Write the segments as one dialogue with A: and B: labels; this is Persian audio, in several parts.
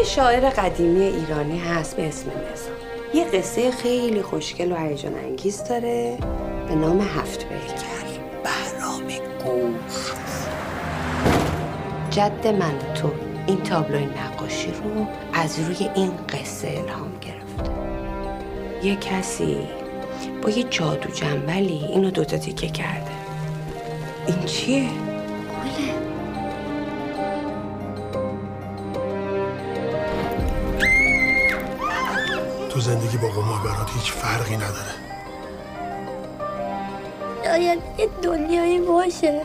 A: یه شاعر قدیمی ایرانی هست به اسم نظام. یه قصه خیلی خوشگل و هیجان انگیز داره به نام هفت بیکر
B: بهرام گوش.
A: جد من و تو این تابلوی نقاشی رو از روی این قصه الهام گرفته یه کسی با یه جادو جنبلی اینو دوتا تیکه کرده. این چیه؟
C: تو زندگی با قمار برات هیچ فرقی نداره.
D: شاید یه دنیایی باشه.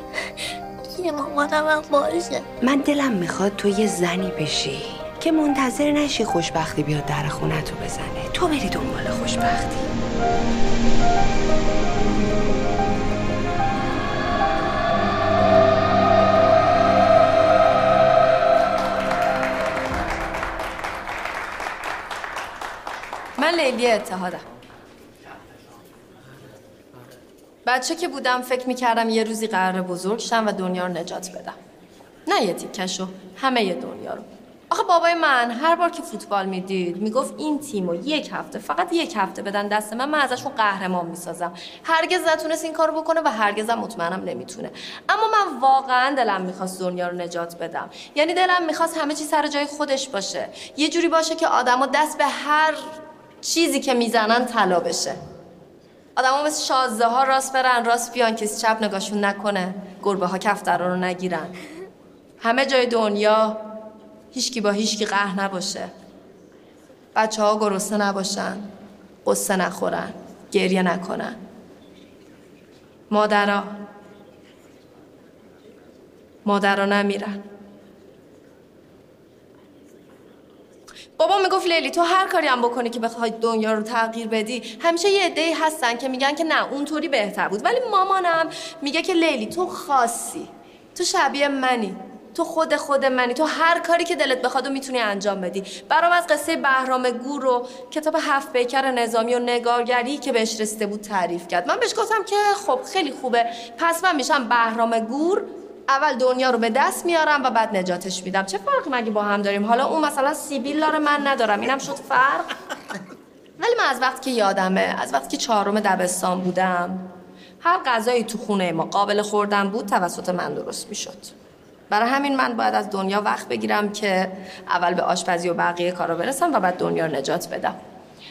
D: یه مامانم هم باشه.
A: من دلم می‌خواد تو یه زنی بشی که منتظر نشی خوشبختی بیاد در خونه تو بزنه. تو بری دنبال خوشبختی.
E: من لیلی اتحادم. بچه که بودم فکر می‌کردم یه روزی قرار بزرگ شم و دنیا رو نجات بدم. نه یه تیکشو همه دنیا رو. آخه بابای من هر بار که فوتبال می‌دید می‌گفت این تیم رو یک هفته فقط یک هفته بدن دست من من ازشون قهرمان می‌سازم. هرگز نتونست این کارو بکنه و هرگزم مطمئنم نمی‌تونه. اما من واقعا دلم می‌خواست دنیا رو نجات بدم. یعنی دلم می‌خواست همه چی سر جای خودش باشه. یه جوری باشه که آدما دست به هر چیزی که می‌زنن طلا بشه. آدما مثل شازده ها راست برن راست بیان کسی چپ نگاهشون نکنه. گربه ها کفترا رو نگیرن. همه جای دنیا هیچکی با هیچکی قهر نباشه. بچه ها گرسنه نباشن قصه نخورن گریه نکنن. مادرها مادرها نمیرن. بابا می‌گفت لیلی تو هر کاری هم بکنی که بخوای دنیا رو تغییر بدی همیشه یه عده‌ای هستن که میگن که نه اونطوری بهتر بود. ولی مامانم میگه که لیلی تو خاصی تو شبیه منی تو خود خود منی تو هر کاری که دلت بخواد و می‌تونی انجام بدی. برام از قصه بهرام گور و کتاب هفت پیکر نظامی و نگارگری که بهش رسیده بود تعریف کرد. من بهش گفتم که خب خیلی خوبه پس من میشم بهرام گور. اول دنیا رو به دست میارم و بعد نجاتش میدم. چه فرقی مگه با هم داریم؟ حالا اون مثلا سیبیل داره من ندارم. اینم شد فرق. ولی من از وقتی که یادمه از وقتی که چهارم دبستان بودم هر غذایی تو خونه ما قابل خوردن بود توسط من درست می‌شد. برای همین من باید از دنیا وقت بگیرم که اول به آشپزی و بقیه کارا برسم و بعد دنیا رو نجات بدم.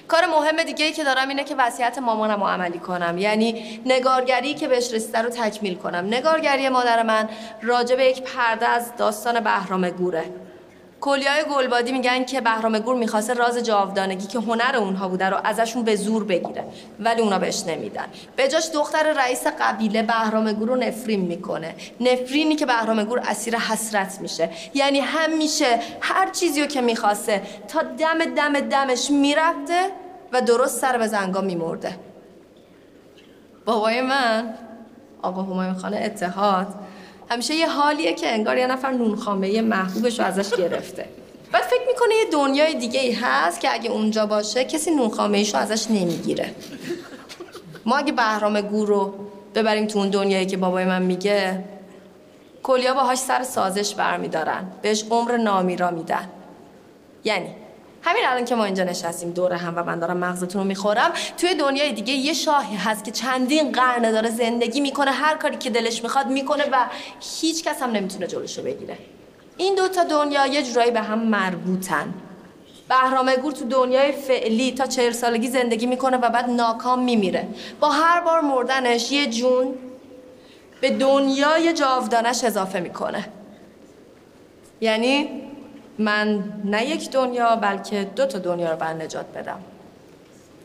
E: کار مهم دیگه ای که دارم اینه که وصیت مامانم رو عملی کنم. یعنی نگارگری که بهش رسیده رو تکمیل کنم. نگارگری مادر من راجع به یک پرده از داستان بهرام گوره. کلیای گلبادی میگن که بهرام گور می‌خواسته راز جاودانگی که هنر اونها بوده رو ازشون به زور بگیره ولی اونا بهش نمیدن. به جاش دختر رئیس قبیله بهرام گور رو نفرین می‌کنه. نفرینی که بهرام گور اسیر حسرت میشه. یعنی همیشه هر چیزی رو که می‌خواسته تا دم دم دمش می‌رفته و درست سر به زنگا میمرده. بابای من آقا همایون خانه اتحاد همیشه یه حالیه که انگار یه نفر نونخامه محبوبش رو ازش گرفته. بعد فکر می‌کنه یه دنیای دیگه ای هست که اگه اونجا باشه کسی نونخامه رو ازش نمی‌گیره. ما اگه بهرام گور رو ببریم تو اون دنیایی که بابای من میگه کلیا باهاش سر سازش برمیدارن. بهش عمر نامیرا میدن. یعنی همین الان که ما اینجا نشستیم دور هم و من دارم مغزتون رو می‌خورم توی دنیای دیگه یه شاهی هست که چندین قرنه داره زندگی می‌کنه هر کاری که دلش می‌خواد می‌کنه و هیچ کس هم نمی‌تونه جلوشو بگیره. این دوتا دنیا یه جورایی به هم مربوطن. بهرام گور تو دنیای فعلی تا چهل سالگی زندگی می‌کنه و بعد ناکام میمیره. با هر بار مردنش یه جون به دنیای جاودانش اضافه می‌کنه. یعنی من نه یک دنیا بلکه دو تا دنیا رو بر نجات بدم.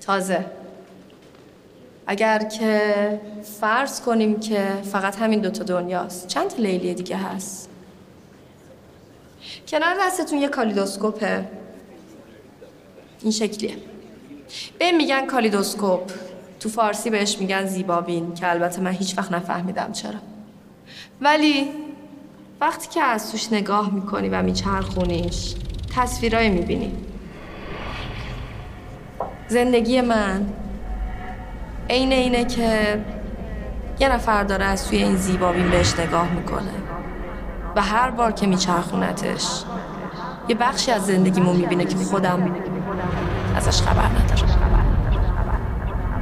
E: تازه. اگر که فرض کنیم که فقط همین دوتا دنیاست چند تا لیلی دیگه هست؟ کنار دستتون یه کالیدوسکوپه. این شکلیه. به میگن کالیدوسکوپ. تو فارسی بهش میگن زیبابین که البته من هیچ وقت نفهمیدم چرا. ولی وقتی که از توش نگاه می‌کنی و میچرخونیش تصویرایی می‌بینی. زندگی من عین اینه که یه نفر داره از توی این زیبابین بهش نگاه می‌کنه و هر بار که میچرخونتش یه بخشی از زندگیمو می‌بینه که خودم ازش خبر ندارم.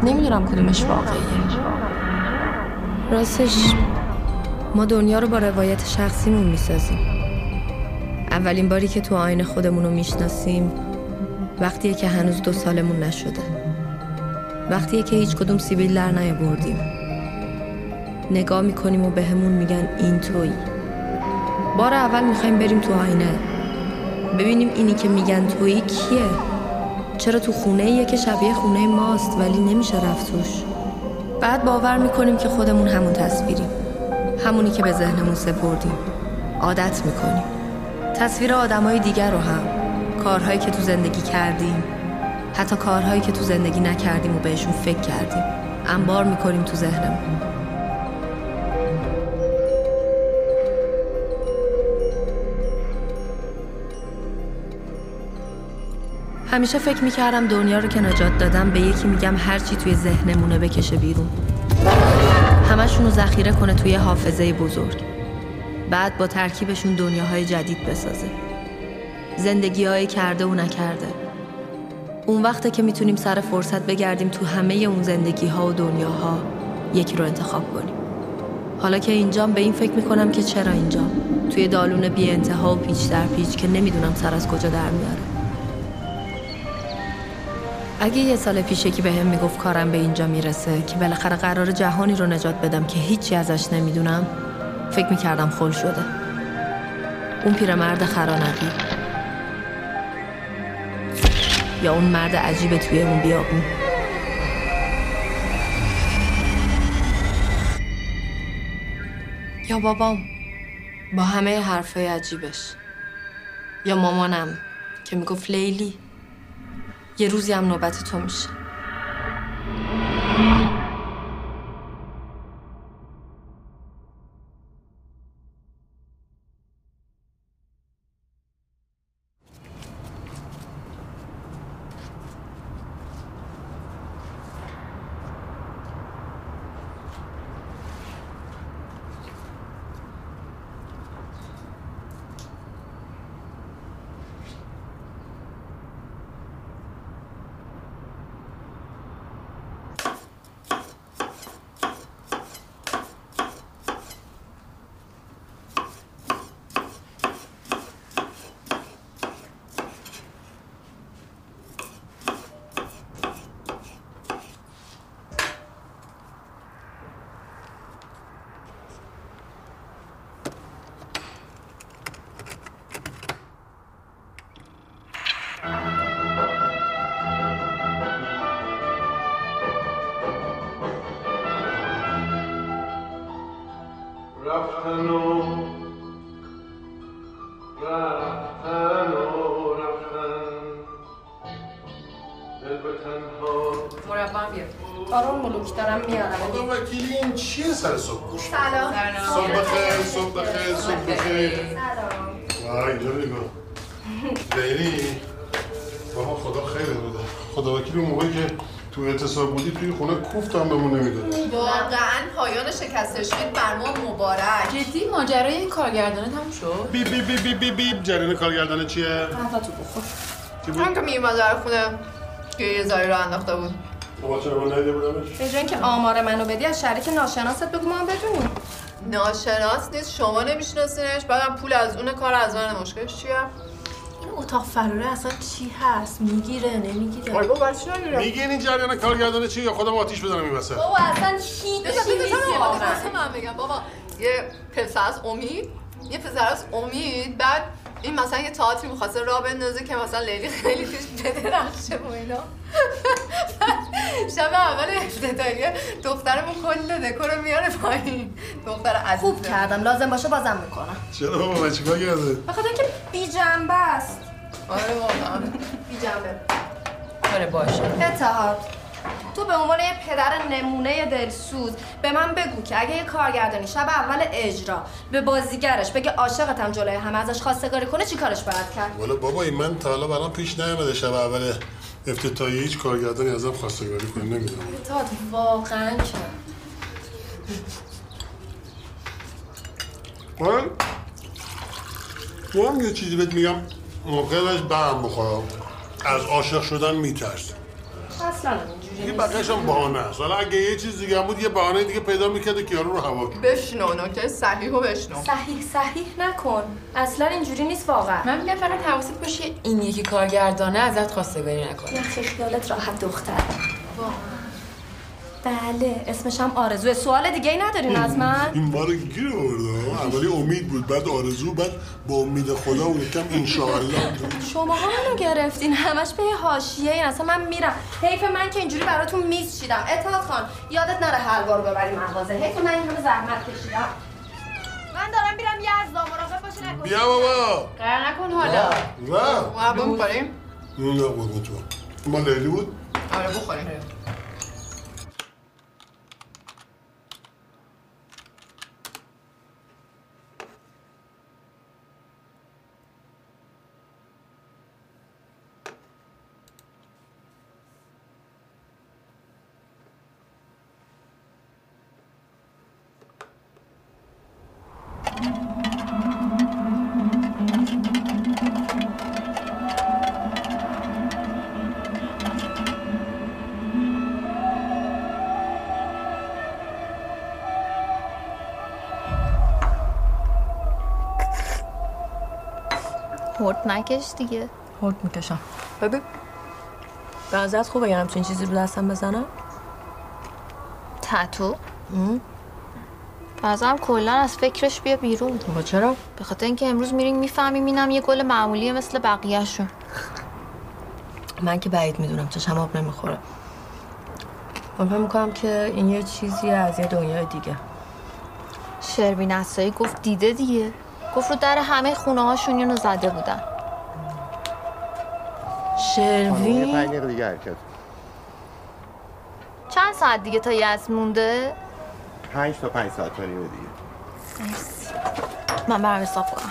E: نمی‌دونم کدومش واقعیه. راستش ما دنیا رو با روایت شخصیمون می‌سازیم. اولین باری که تو آینه خودمون رو می‌شناسیم وقتیه که هنوز دو سالمون نشده. وقتیه که هیچ کدوم سیبیل در نیاوردیم. نگاه می‌کنیم و بهمون میگن این تویی. بار اول می‌خوایم بریم تو آینه. ببینیم اینی که میگن تویی کیه. چرا تو خونه ایه که شبیه خونه ماست ولی نمیشه رفت توش. بعد باور می‌کنیم که خودمون همون تصویریم. همونی که به ذهنمون سپردیم. عادت می‌کنیم. تصویر آدمای دیگر رو هم. کارهایی که تو زندگی کردیم. حتی کارهایی که تو زندگی نکردیم و بهشون فکر کردیم. انبار می‌کنیم تو ذهنمون. همیشه فکر می‌کردم دنیا رو که نجات دادم به یکی میگم هرچی توی ذهنمونه بکشه بیرون. همشون رو ذخیره کنه توی حافظه بزرگ. بعد با ترکیبشون دنیاهای جدید بسازه. زندگی کرده و نکرده. اون وقته که می‌تونیم سر فرصت بگردیم تو همه اون زندگی ها و دنیاها یکی رو انتخاب کنیم. حالا که اینجام به این فکر می‌کنم که چرا اینجام؟ توی دالون بی انتها و پیچ در پیچ که نمی‌دونم سر از کجا در میاره. اگه یه سال پیش یکی به هم می‌گفت کارم به اینجا می‌رسه که بالاخره قرار جهانی رو نجات بدم که هیچی ازش نمی‌دونم فکر می‌کردم خل شده. اون پیرمرد خرانقی. یا اون مرد عجیب توی اون بیابون. یا بابام با همه حرفای عجیبش. یا مامانم که می‌گفت لیلی. یه روزی هم نوبت تو میشه. مربم بیار آرون ملوک دارم میارم.
C: خدا وکیلی این چیه سر صبح؟ گوش
E: سلام.
C: صبح بخیر صبح بخیر صبح بخیر.
E: سلام.
C: وای اینجا نگاه. لیلی بابا خدا خیلی بوده. خدا وکیلی اون موقعی که تو اعتصاب بودی توی خونه کوفت هم بهمون نمی‌داد.
F: واقعا پایان شکست شد بر ما مبارک.
G: جدی؟ ماجرای این کارگردانه تموم شد؟
C: بی بی بی بی بی بی جریان کارگردانه چیه؟
G: قهوه تو بخور.
C: چی بود؟
F: که میرمد در خونه؟ که یه زاری رو انداخته بود
C: بابا چرا من ندیده بودمش؟
E: به جای اینکه آمار منو بدی از شریک ناشناست بگو ما هم بدونیم
F: ناشناس نیست شما نمیشناسینش بعدم پول از اون کار از من مشکلش چیه؟
G: این اتاق فراره اصلا چی هست می‌گیره نمی‌گیره
F: آره بابا برای چی نمیرم؟
C: میگی این جریان کارگردانه چیه یا خودم آتیش بزنم این وسط؟
E: بابا اصلا
F: بذار واسه من بگم بابا یه پسر از امید یه پسر از امید بعد این مثلا یه تئاتری می‌خواسته راه بندازه که مثلا لیلی خیلی توش بدرخشه و اینا. شب اول افتتاحیه دخترمون کل دکور رو میاره پایین. دختر عزیزه.
E: خوب کردم. لازم باشه بازم می‌کنم.
C: چرا بابا؟ من چیکار کرده؟
E: بخاطر اینکه بی جنبه است.
F: آره واقعا.
E: بی جنبه.
G: آره باشه.
E: اتحاد. تو به عنوان یه پدر نمونه دلسوز به من بگو که اگه یه کارگردانی شب اول اجرا به بازیگرش بگه عاشقتم جلوی همه ازش خواستگاری کنه چی کارش باید کرد؟
C: والا بابا این من تا حالا برام پیش نیامده شب اول افتتاحیه هیچ کارگردانی ازم خواستگاری کنه نمی‌دونم.
E: اتحاد واقعا کرد
C: من؟ تو هم یه چیزی بهت میگم موقعش برم بخورم. از عاشق شدن میترس
E: اصلا
C: این بقیهش هم بهانه است. حالا اگه یه چیز دیگه بود یه بهانه دیگه پیدا می‌کرده که یارو رو هوا کنه
F: بشنو نکته صحیح و بشنو.
E: صحیح صحیح نکن. اصلا اینجوری نیست واقعا.
H: من میگم فقط حواست باشه این یکی کارگردانه ازت خواستگاری نکنه.
E: نخی خیالت راحت دختر. بله اسمش هم آرزوه سوال دیگه ای ندارین از من؟
C: این ما رو گیر آورده؟ اولی امید بود بعد آرزو بعد با امید خدا اون یکم انشاءالله.
E: شما ها منو گرفتین همش به یه حاشیه این. اصلا من میرم. حیف من که اینجوری براتون میز چیدم. اطاعت خان یادت نره حلوا رو ببری مغازه. حیف من این همه زحمت کشیدم. من دارم میرم یزدا. مراقب باشه نکنی
C: بیا بابا.
H: قرار نکن حالا.
C: نه
F: هوا می‌خوریم؟
C: نه قربون تو ما لیلی بود؟
F: آره بخوریم.
D: نکش دیگه.
G: هورت می‌کشم ببین. به نظرت خوبه یه همچین چیزی رو دستم بزنم؟
D: تتو. بازم کلا از فکرش بیا بیرون.
G: با چرا؟
D: به خاطر اینکه امروز میریم می‌فهمیم اینم یه گل معمولیه مثل بقیهشون.
G: من که بعید می‌دونم چشم آب نمی‌خوره. من فکر می‌کنم که این یه چیزی از یه دنیای دیگه.
D: شربین اسایی گفت دیده دیگه. گفت رو در همه خونه هاشون اینو زده بودن.
G: شروین؟
I: پنج دقیقه دیگه حرکت
D: چند ساعت دیگه تا یزد مونده؟
I: پنج تا پنج ساعت و نیمه دیگه.
D: من برم حساب کنم.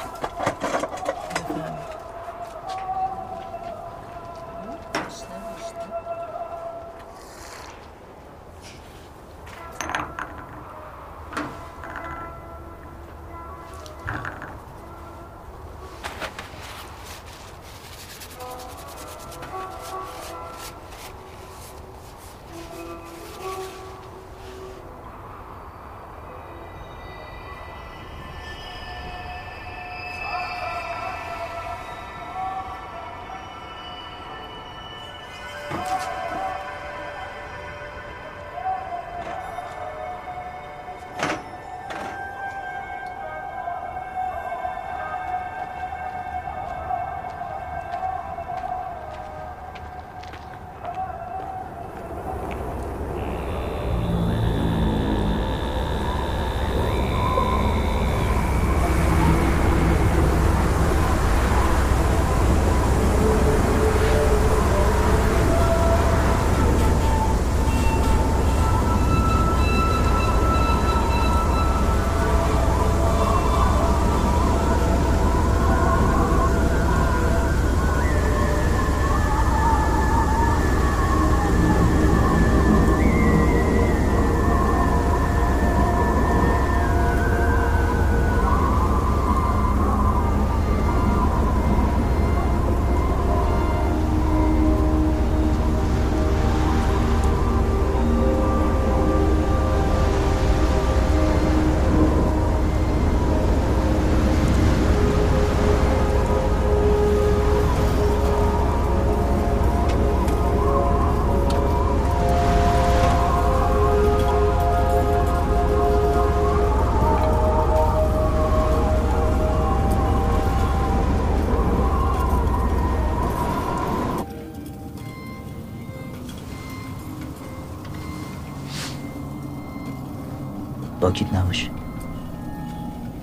B: باکیت نباشه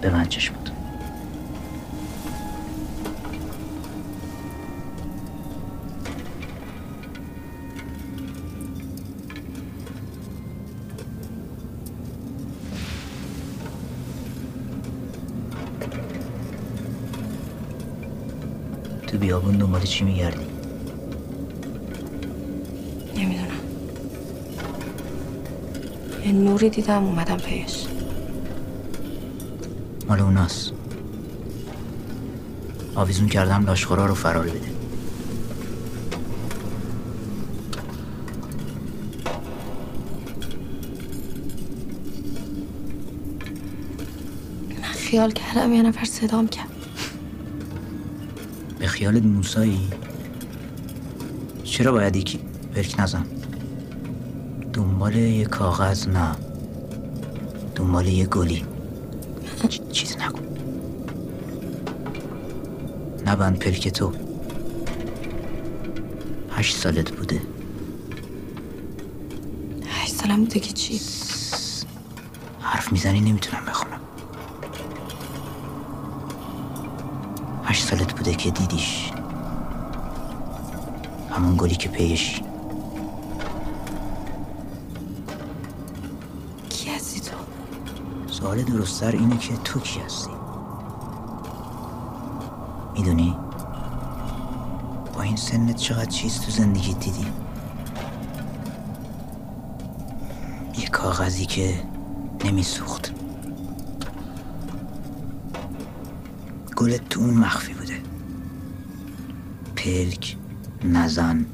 B: به من چشمت تو بیابون دنبال چی میگردی؟
A: نمی‌دونم نوری دیدم اومدم پیش.
B: مال اوناست. آویزون کردم لاشخورا رو فرار بده.
E: من خیال کردم یه نفر صدام کرد.
B: به خیالت موسایی؟ چرا باید یکی برک نزن؟ دنبال یه کاغذ نه. دنبال یه گلی. چیز نکن نبند پلک تو. هشت سالت بوده.
E: هشت سالم بوده که چی؟
B: حرف می‌زنی نمی‌تونم بخونم. هشت سالت بوده که دیدیش. همون گلی که پیشی
E: کی هستی تو
B: سوال درستتر اینه که تو کی هستی؟ می‌دونی؟ با این سنت چقدر چیز تو زندگی دیدی؟ یه کاغذی که نمیسوخت. گلت تو اون مخفی بوده. پلک نزن.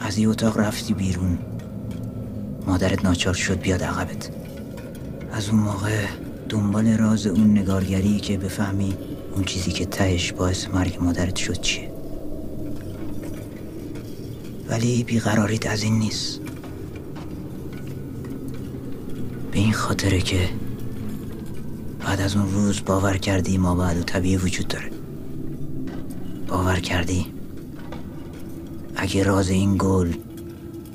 B: از یه اتاق رفتی بیرون. مادرت ناچار شد بیاد عقبت. از اون موقع دنبال راز اون نگارگری که بفهمی اون چیزی که تهش باعث مرگ مادرت شد چیه. ولی بیقراریت از این نیست. به این خاطره که بعد از اون روز باور کردی ما بعد و طبیعی وجود داره. باور کردی اگه راز این گل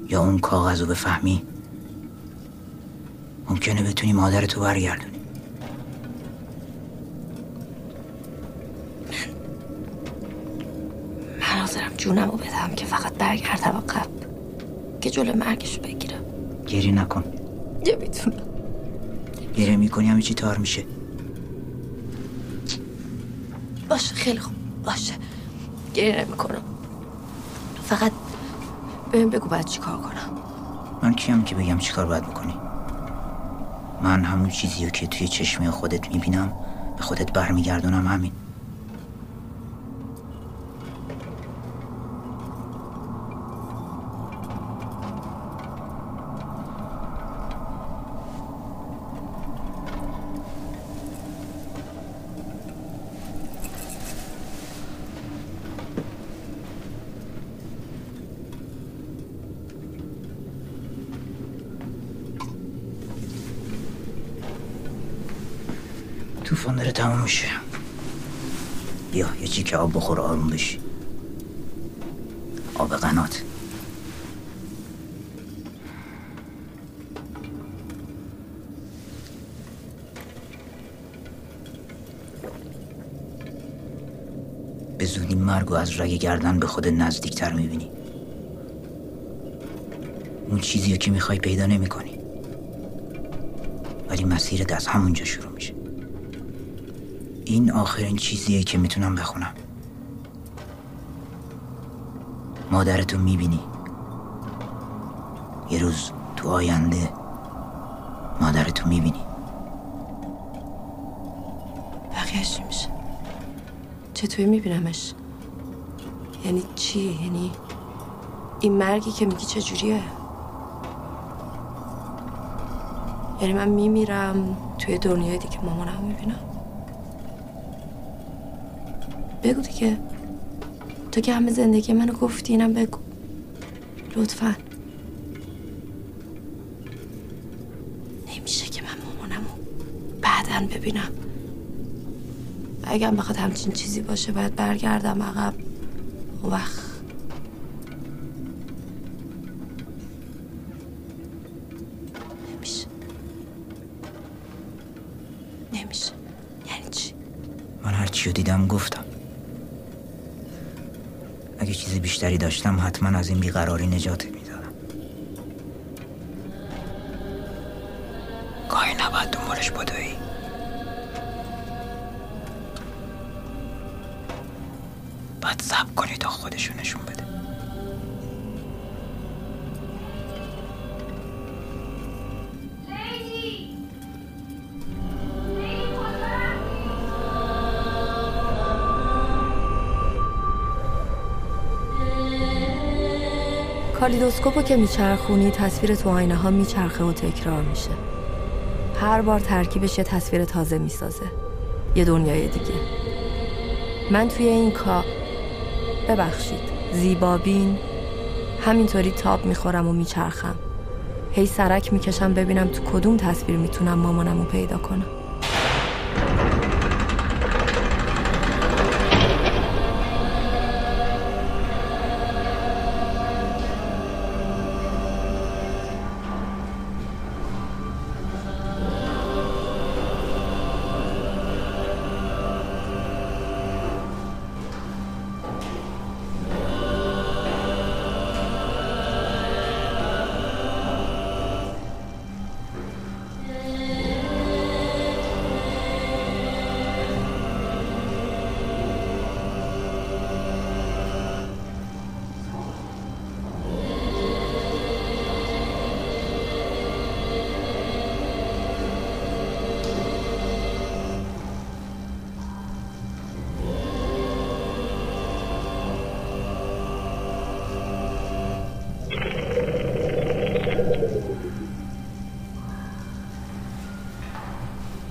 B: یا اون کاغذ رو بفهمی ممکنه بتونی مادرتو برگردونی.
E: من حاضرم جونم رو بدم که فقط برگردم عقب که جلو مرگش بگیرم.
B: گریه نکن.
E: یه می‌تونم
B: گریه می‌کنی همه چی تار میشه.
E: باشه خیلی خوب. باشه. گریه نمی کنم فقط بهم بگو باید چی کار کنم.
B: من کیم که بگم چیکار باید می‌کنی من همون چیزی که توی چشمی خودت می‌بینم به خودت برمیگردونم همین طوفان داره تموم میشه چیکه آب بخور آروم بشی. آب قنات. به زودی مرگ و از رگ گردن به خود نزدیکتر می‌بینی. اون چیزی رو که می‌خوای پیدا نمی‌کنی. ولی مسیرت از همونجا شروع میشه. این آخرین چیزیه که می‌تونم بخونم. مادرتو می‌بینی. یه روز تو آینده مادرتو می‌بینی.
E: بقیهش میشه؟ چطوری میبینمش؟ یعنی چی؟ یعنی این مرگی که میگی چجوریه؟ یعنی من میمیرم توی دنیای دیگه مامانم می‌بینم. بگو دیگه. تو که همه زندگی منو گفتی اینم بگو. لطفا. نمیشه که من مامانمو بعدا ببینم. هم بخواد همچین چیزی باشه باید برگردم عقب. وقت نمیشه نمیشه یعنی چی
B: من هر چی رو دیدم گفتم اگه چیز بیشتری داشتم حتما از این بیقراری نجاتت می‌دادم
G: کالیدوسکوپو که میچرخونی تصویر تو آینه ها میچرخه و تکرار میشه. هر بار ترکیبش یه تصویر تازه می‌سازه. یه دنیای دیگه. من توی این کار ببخشید. زیبابین. همینطوری تاب می‌خورم و میچرخم. هی سرک می‌کشم ببینم تو کدوم تصویر می‌تونم مامانم رو پیدا کنم.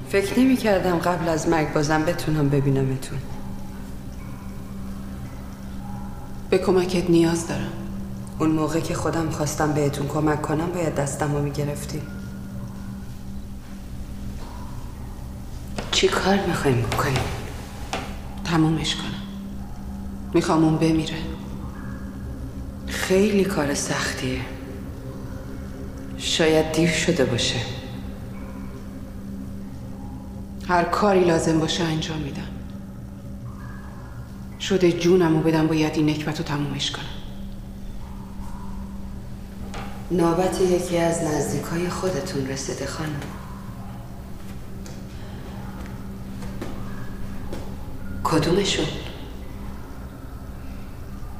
A: فکر نمی کردم قبل از مرگ بازم بتونم ببینمتون.
J: به کمکت نیاز دارم.
A: اون موقع که خودم خواستم بهتون کمک کنم باید دستم رو می‌گرفتی چی کار می‌خوایم بکنیم؟
J: تمومش کنم. می‌خوام اون بمیره.
A: خیلی کار سختیه. شاید دیر شده باشه.
J: هر کاری لازم باشه انجام میدم. شده جونم و بدم باید این نکبت رو تمومش کنم.
A: نوبت یکی از نزدیکای خودتون رسیده خانم. کدومشون؟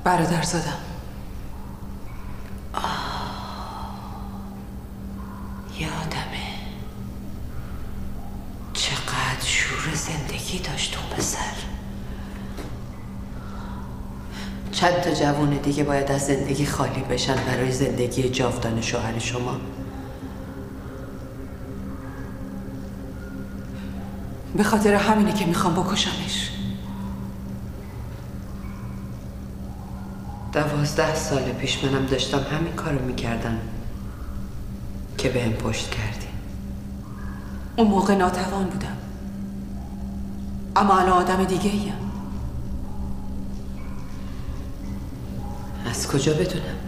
J: برادر زادم
A: جوون دیگه باید از زندگی خالی بشن برای زندگی جاودان شوهر شما.
J: به خاطر همینه که می‌خوام بکشمش.
A: دوازده سال پیش منم داشتم همین کارو می‌کردم که بهم پشت کردی.
J: اون موقع ناتوان بودم. اما الان آدم دیگه ایم
A: کجا بدونم؟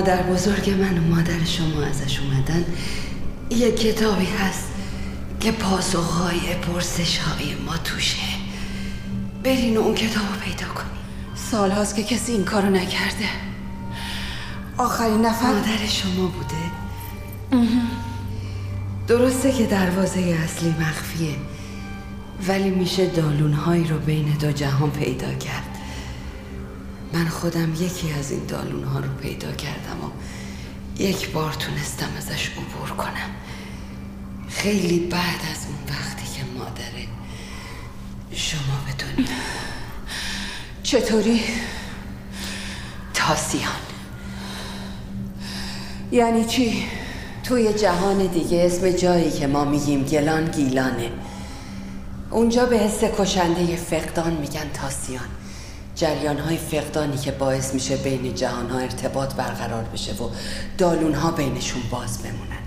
A: مادر بزرگ من و مادر شما ازش اومدن یه کتابی هست که پاسخهای پرسش های ما توشه. برین و اون کتاب رو پیدا کنی
J: سال هاست که کسی این کارو نکرده. آخرین نفر؟
A: مادر شما بوده؟ درسته که دروازه اصلی مخفیه ولی میشه دالونهایی رو بین دو جهان پیدا کرد. من خودم یکی از این دالون ها رو پیدا کردم و یک بار تونستم ازش عبور کنم. خیلی بعد از اون وقتی که مادر شما به دنیا
J: چطوری؟
A: تاسیان.
J: یعنی چی؟
A: توی جهان دیگه اسم جایی که ما میگیم گلان گیلانه. اونجا به حس کشنده فقدان میگن تاسیان. جریان های فقدانی که باعث میشه بین جهان ها ارتباط برقرار بشه و دالون ها بینشون باز بمونن.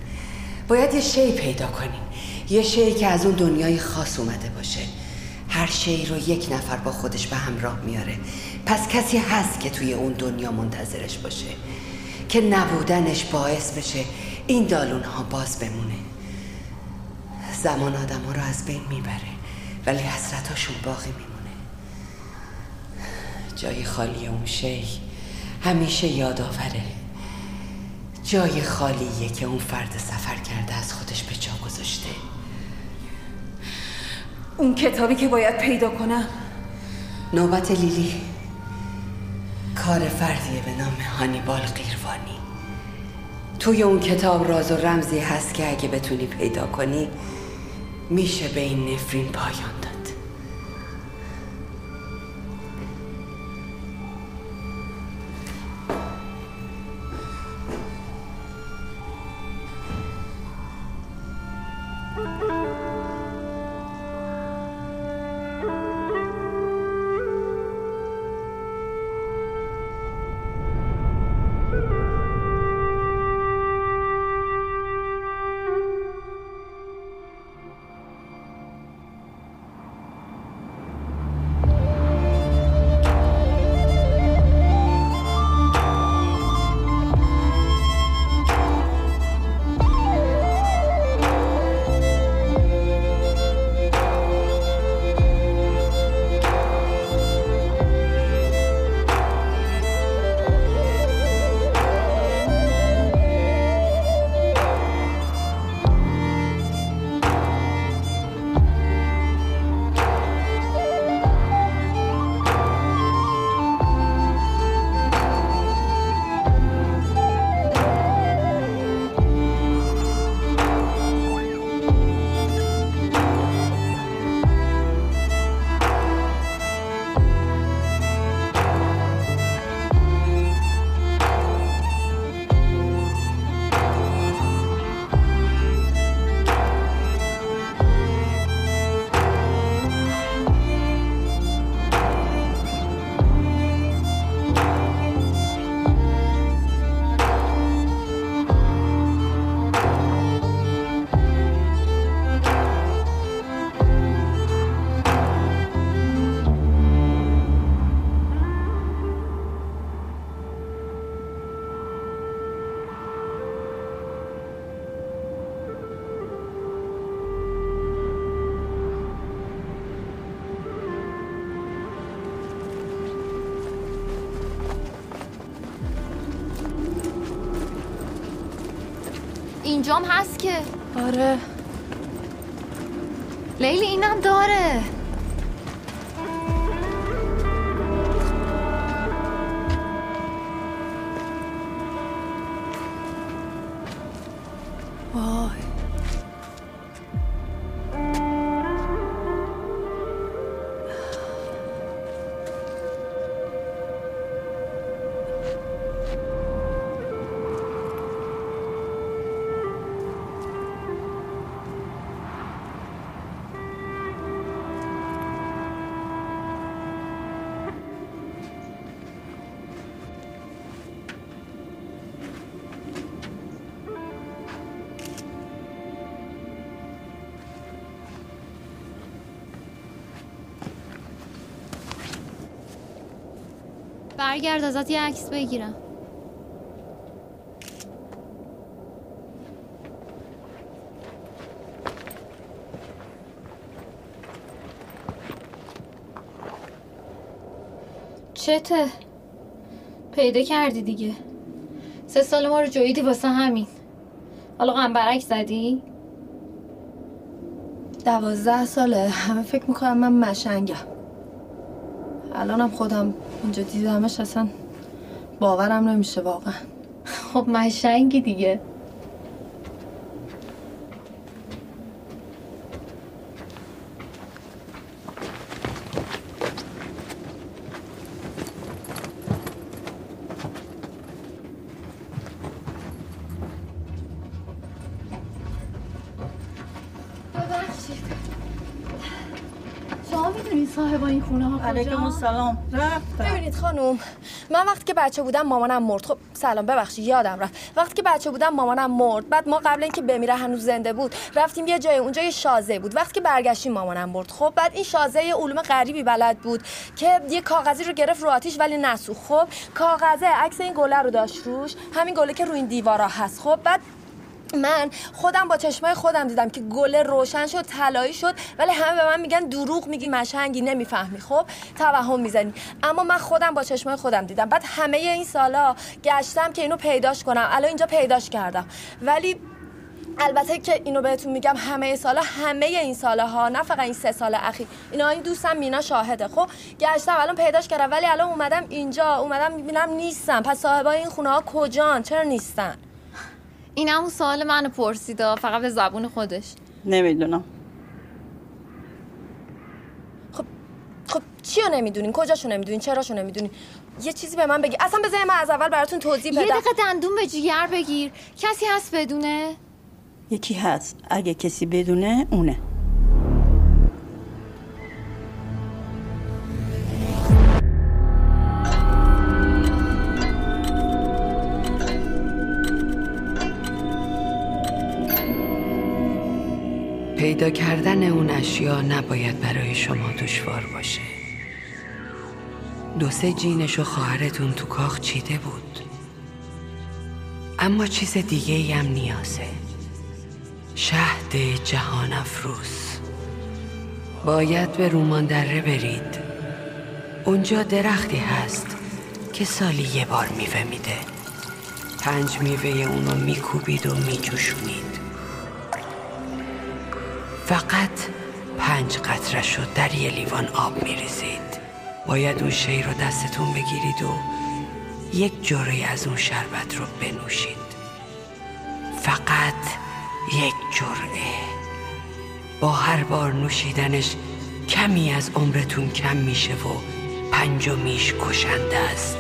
A: باید یه شی پیدا کنیم. یه شی که از اون دنیای خاص اومده باشه. هر شی رو یک نفر با خودش به همراه میاره. پس کسی هست که توی اون دنیا منتظرش باشه. که نبودنش باعث بشه این دالون ها باز بمونه. زمان آدم ها رو از بین می‌بره ولی حسرتاشون باقی میمونه. جای خالی اون شی همیشه یادآوره. جای خالیه که اون فرد سفر کرده از خودش به جا گذاشته.
J: اون کتابی که باید پیدا کنم.
A: نوبت لیلی. کار فردیه به نام هانیبال قیروانی. توی اون کتاب راز و رمزی هست که اگه بتونی پیدا کنی میشه به این نفرین پایان
D: اینجام هست که.
G: آره.
D: لیلی اینم داره. برگرد ازت یه عکس بگیرم. چته؟ پیدا کردی دیگه. سه سال ما رو جویدی واسه همین. حالا غنبرک زدی؟
G: دوازده ساله. همه فکر می‌کنم من مشنگم. الانم خودم اینجا دیدمش اصلا باورم نمیشه واقعا.
D: خب مشنگی دیگه ببخشید شما می‌دونید صاحب این خونه ها
K: علیکم السلام. رفتم.
E: ببینید خانم من وقتی که بچه بودم مامانم مرد. خب سلام ببخشید یادم رفت. وقتی که بچه بودم مامانم مرد. بعد ما قبل اینکه بمیره هنوز زنده بود رفتیم یه جای اونجا یه شازه بود. وقتی که برگشتیم مامانم مرد. خب بعد این شازه یه علوم غریبی بلد بود که یه کاغذی رو گرفت رو آتیش ولی نسوخت. خب کاغذه عکس این گله رو داشت روش. همین گله که روی این دیوارا هست. خب بعد من خودم با چشمای خودم دیدم که گل روشن شد طلایی شد ولی همه به من میگن دروغ میگی مشنگی نمی‌فهمی. خب توهم می‌زنی. اما من خودم با چشمای خودم دیدم. بعد همه این سالا گشتم که اینو پیداش کنم. الان اینجا پیداش کردم. ولی البته که اینو بهتون میگم همه سالا همه این ساله ها نه فقط این سه سال اخیر اینا این دوستم مینا شاهده. خب گشتم الان پیداش کردم ولی الان اومدم اینجا اومدم می‌بینم نیستم. پس صاحبای این خونه ها کجان؟ چرا نیستن؟
D: این همون سوال منو پرسیدا فقط به زبون خودش.
K: نمی‌دونم.
E: خب خب چیو نمی‌دونین؟ کجاشو نمی‌دونین؟ چراشو نمی‌دونین؟ یه چیزی به من بگی. اصلا بذارید من از اول براتون توضیح
D: یه
E: بدم.
D: دقیقه دندون به جیگر بگیر. کسی هست بدونه؟
K: یکی هست. اگه کسی بدونه اونه.
A: پیدا کردن اون اشیا نباید برای شما دشوار باشه. دو سه جینش و خواهرتون تو کاخ چیده بود. اما چیز دیگه هم نیازه. شهد جهان افروز. باید به رومان دره برید. اونجا درختی هست که سالی یه بار میوه میده. پنج میوه اونو میکوبید و میجوشونید. فقط پنج قطره شد در یه لیوان آب میریزید. باید اون شی رو دستتون بگیرید و یک جوری از اون شربت رو بنوشید. فقط یک جرعه. با هر بار نوشیدنش کمی از عمرتون کم میشه و پنجمیش کشنده است.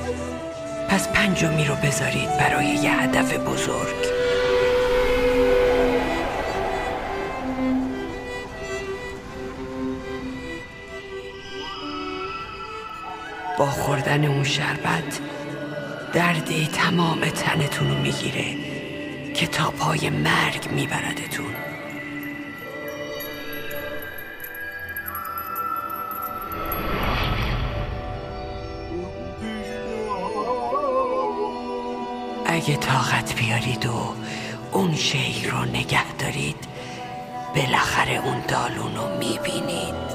A: پس پنجمی رو بذارید برای یه هدف بزرگ. خوردن اون شربت دردی تمام تنتون رو می‌گیره که تا پای مرگ میبردتون. اگه طاقت بیارید و اون شی رو نگه دارید بالاخره اون دالون رو می‌بینید.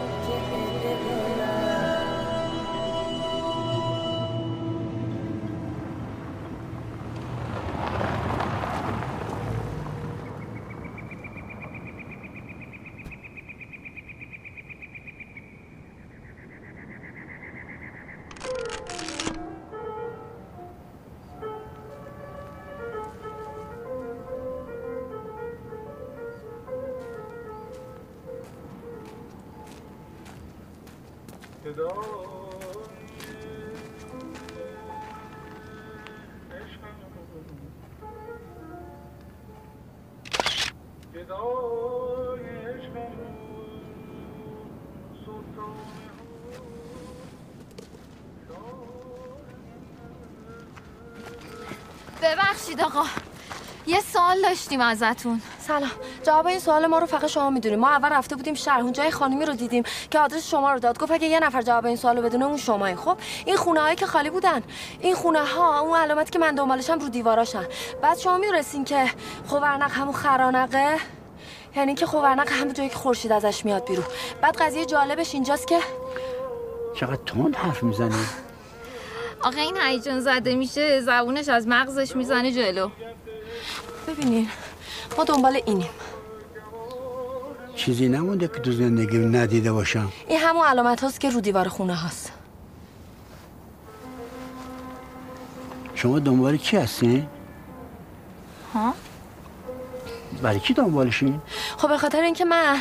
D: ببخشید آقا. یه سوال داشتیم ازتون.
E: سلام. جواب این سوال ما رو فقط شما می‌دونیم ما اول رفته بودیم شهر اونجا یه خانمی رو دیدیم که آدرس شما رو داد. گفت اگه یه نفر جواب این سوال رو بدونه اون شمایی خب این خونه هایی که خالی بودن این خونه ها اون علامتی که من دنبالشم رو دیواراشن. بعد شما می‌دونستین که خوورنق همون خرانقه یعنی که خوورنق همون جایی که خورشید ازش میاد بیرون. بعد قضیه جالبش اینجاست که
L: چقدر تند حرف می‌زنی.
D: آقا این هیجان زده میشه. زبونش از مغزش می‌زنه جلو.
E: ببینین ما دنبال اینیم.
L: چیزی نمونده که تو زندگی ندیده باشم
E: این همون علامت هاست که رو دیوار خونه هاست
L: شما دنبال کی هستین؟
D: ها؟
L: برای کی دنبالشین؟
E: خب به خاطر اینکه من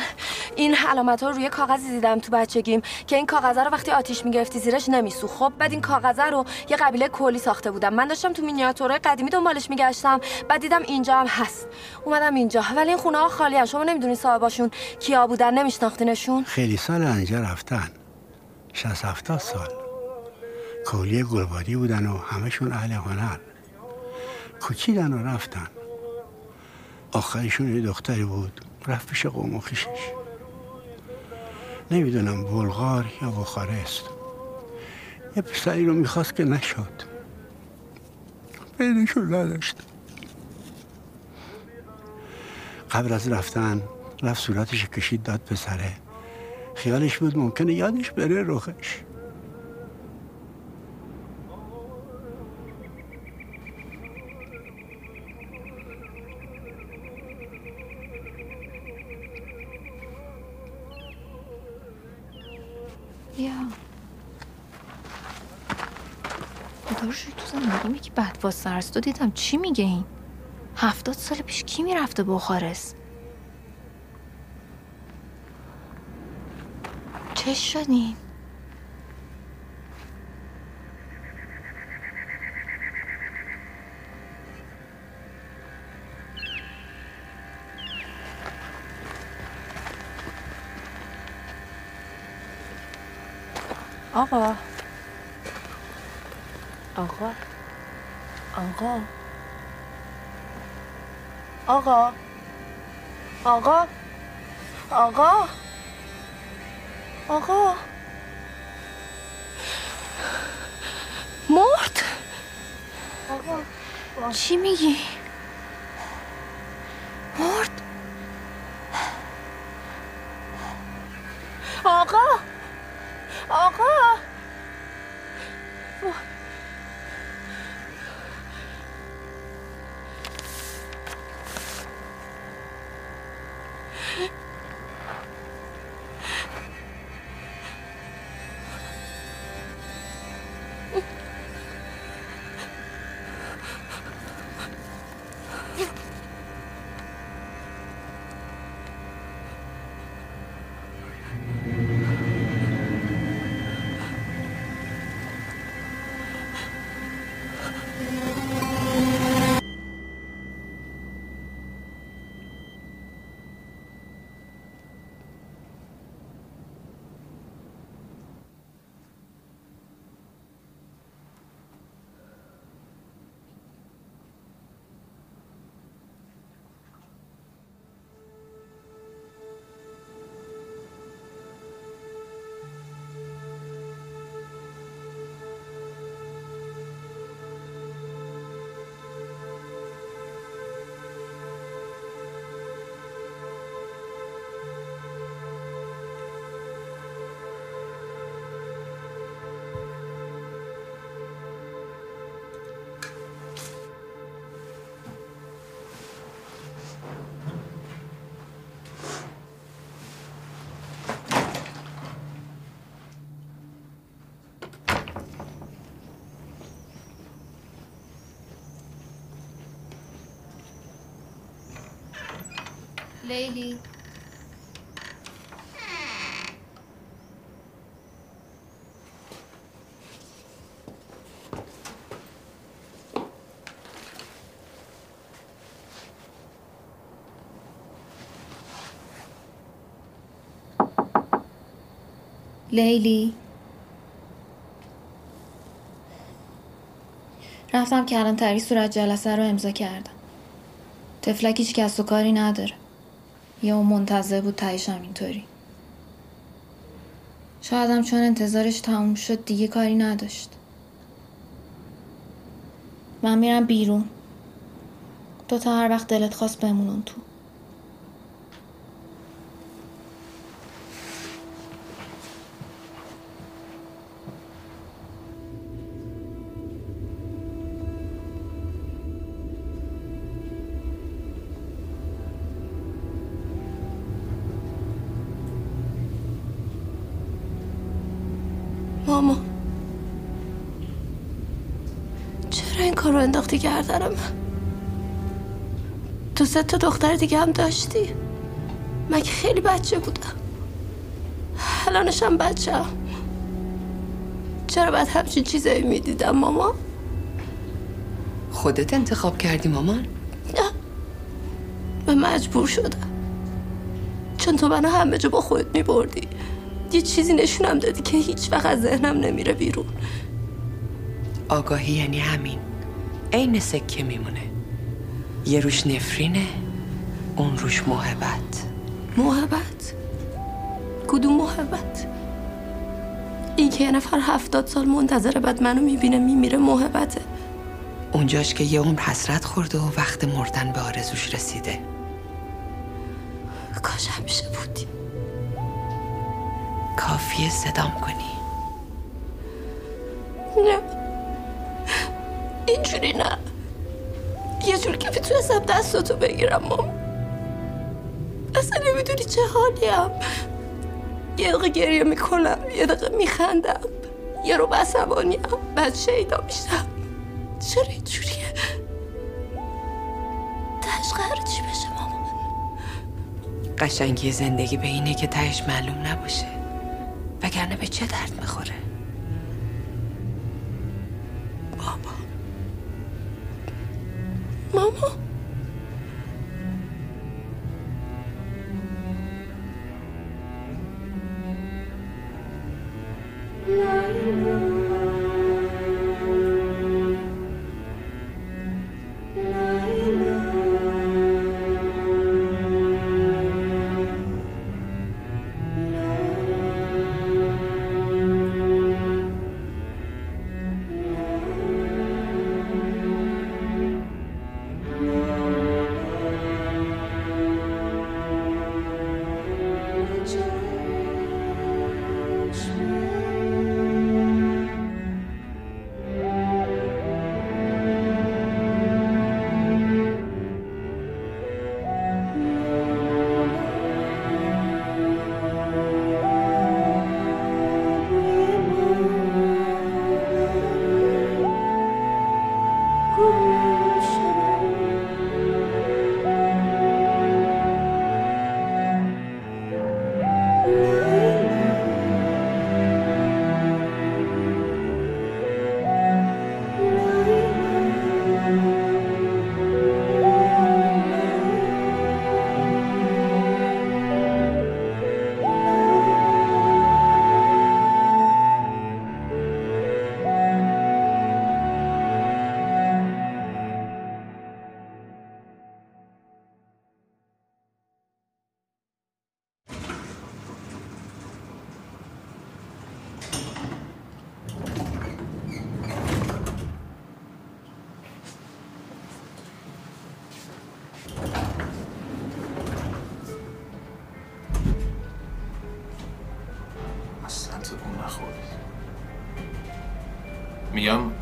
E: این علامت ها رو روی کاغذی دیدم تو بچگیم که این کاغذ رو وقتی آتیش می‌گرفتی زیرش نمیسوخت. خب بعد این کاغذ رو یه قبیله کلی ساخته بودم. من داشتم تو مینیاتورهای قدیمی دنبالش میگشتم. بعد دیدم اینجا هم هست. اومدم اینجا. ولی این خونه ها خالی هست شما نمی‌دونی صاحباشون کیا بودن نمیشناختینشون؟
L: خیلی سال اینجا رفتن. شست هفتاد سال. کولی گلبادی بودن و همشون اهل هنر. کوچیدن و رفتن. آخرشون یه دختری بود. رفت پیش قوم خیشش نمی‌دونم بلغار یا بخارست. یه پسری رو می‌خواست که نشد. پیداشو نداشت. قبل از رفتن رفت صورتش کشید داد پسره. خیالش بود ممکنه یادش بره روخش
D: بیا خدا شکر تو زندگی میگی بد با سرست تو دیدم چی میگه این؟ هفتاد سال پیش کی می‌رفته بخارست چه شدین
G: آقا. آقا. آقا. آقا. آقا. آقا. آقا.
D: مرد؟
G: آقا.
D: چی میگی؟ لیلی لیلی رفتم کلانتری صورت جلسه رو امضا کردم. تفلک هیچ کس و کاری نداره. یا اون منتظر بود تایش اینطوری. شایدم چون انتظارش تموم شد دیگه کاری نداشت. من میرم بیرون. تو تا هر وقت دلت خواست بمونون تو.
E: گردنم. تو سه تا دختر دیگه هم داشتی. مگه خیلی بچه بودم. الانشم بچه هم. چرا باید همچین چیزایی می‌دیدم ماما؟
A: خودت انتخاب کردی مامان؟
E: نه. من مجبور شدم. چون تو منو همه جا با خودت میبردی. یه چیزی نشونم دادی که هیچ وقت از ذهنم نمیره بیرون.
A: آگاهی یعنی همین. عین سکه میمونه. یه روش نفرینه اون روش محبت.
E: محبت؟ کدوم محبت؟ این که یه نفر هفتاد سال منتظر بعد منو می‌بینه میمیره محبته.
A: اونجاش که یه عمر حسرت خورده و وقت مردن به آرزوش رسیده. کاش همیشه بودی. کافیه صدام کنی.
E: نه. اینجوری نه. یه جور که می‌تونستم دستاتو بگیرم مام اصلا نمی‌دونی چه حالیم. یه دقیقه گریه می‌کنم یه دقیقه میخندم. یه رو عصبانیم بعد شیدا میشم. چرا اینجوریه؟ تش قرار چی بشه مامان
A: قشنگی زندگی به اینه که تهش معلوم نباشه. وگرنه به چه درد می‌خوره؟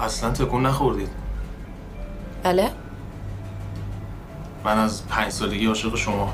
M: اصلا تکون نخوردید.
G: بله؟
M: من از پنج سالگی عاشق شما.